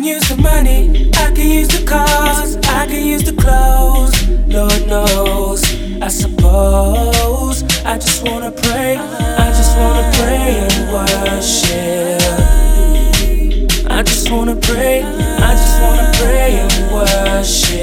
can use the money, I can use the cars, I can use the clothes. Lord knows, I suppose. I just wanna pray, I just wanna pray and worship. I just wanna pray, I just wanna pray and worship.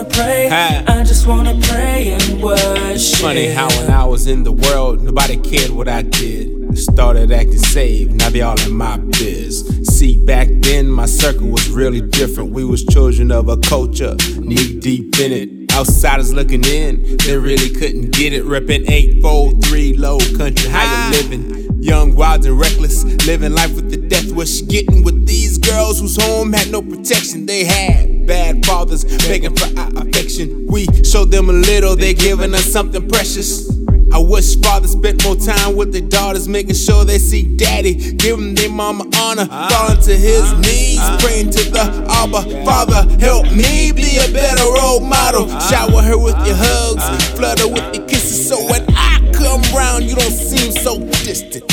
I just wanna pray, I just wanna pray and worship. Funny how when I was in the world, nobody cared what I did. Started acting saved, now they all in my biz. See, back then my circle was really different. We was children of a culture, knee deep in it. Outsiders looking in, they really couldn't get it. Reppin' 843 low country, how you living? Young, wild, and reckless, living life with the death. She getting with these girls whose home had no protection? They had bad fathers begging for our affection. We showed them a little, they giving us something precious. I wish fathers spent more time with their daughters, making sure they see daddy, giving their mama honor, falling to his knees, praying to the Abba. Father, help me be a better role model. Shower her with your hugs, flutter with your kisses, so when I come round, you don't seem so distant.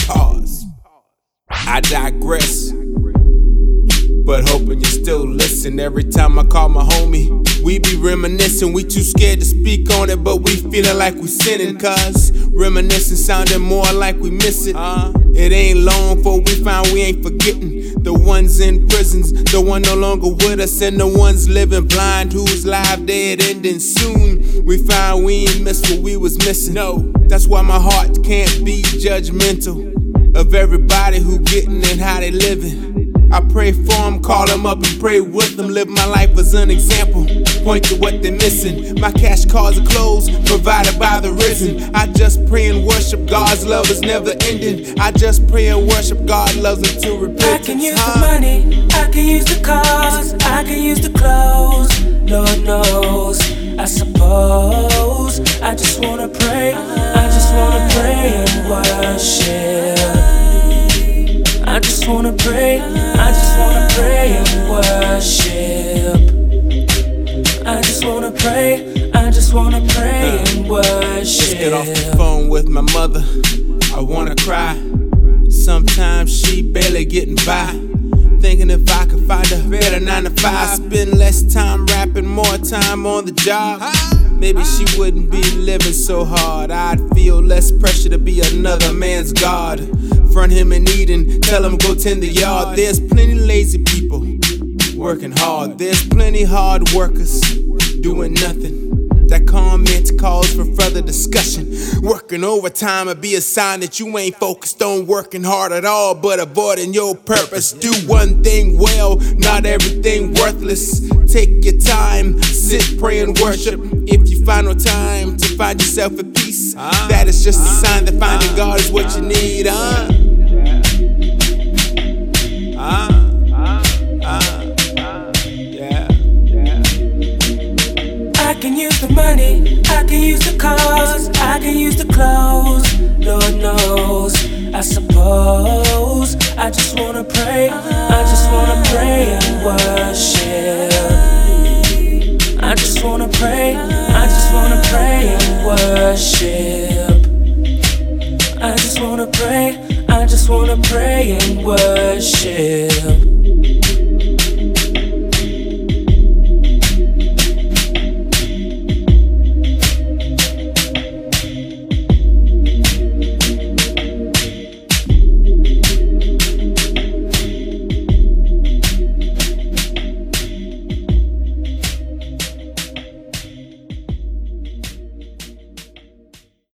I digress. But hoping you still listen every time I call my homie. We be reminiscing, we too scared to speak on it, but we feeling like we sinning. Cause reminiscing sounding more like we miss it. Uh-huh. It ain't long for we find we ain't forgetting. The ones in prisons, the one no longer with us, and the ones living blind whose life dead ending soon. We find we ain't missed what we was missing. No, that's why my heart can't be judgmental of everybody who getting and how they living. I pray for them, call them up and pray with them. Live my life as an example. Point to what they're missing. My cash cars are clothes provided by the risen. I just pray and worship God's love is never ending. I just pray and worship God loves until repentance. I can use the money, I can use the cars, I can use the clothes. Just wanna pray, I just wanna pray and worship. I just wanna pray, I just wanna pray and worship. Just get off the phone with my mother. I wanna cry. Sometimes she barely getting by. Thinking if I could find a better nine to five, spend less time rapping, more time on the job. Maybe she wouldn't be living so hard. I'd feel less pressure to be another man's God. Front him in Eden, tell him go tend the yard. There's plenty lazy people working hard. There's plenty hard workers doing nothing. That comment calls for further discussion. Working overtime would be a sign that you ain't focused on working hard at all, but avoiding your purpose. Do one thing well, not everything worthless. Take your time, sit, pray, and worship. If you find no time to find yourself at peace, that is just a sign that finding God is what you need, huh? I can use the money, I can use the cars, I can use the clothes. Lord knows, I suppose. I just wanna pray, I just wanna pray and worship. Pray and worship. I just wanna pray, I just wanna pray and worship.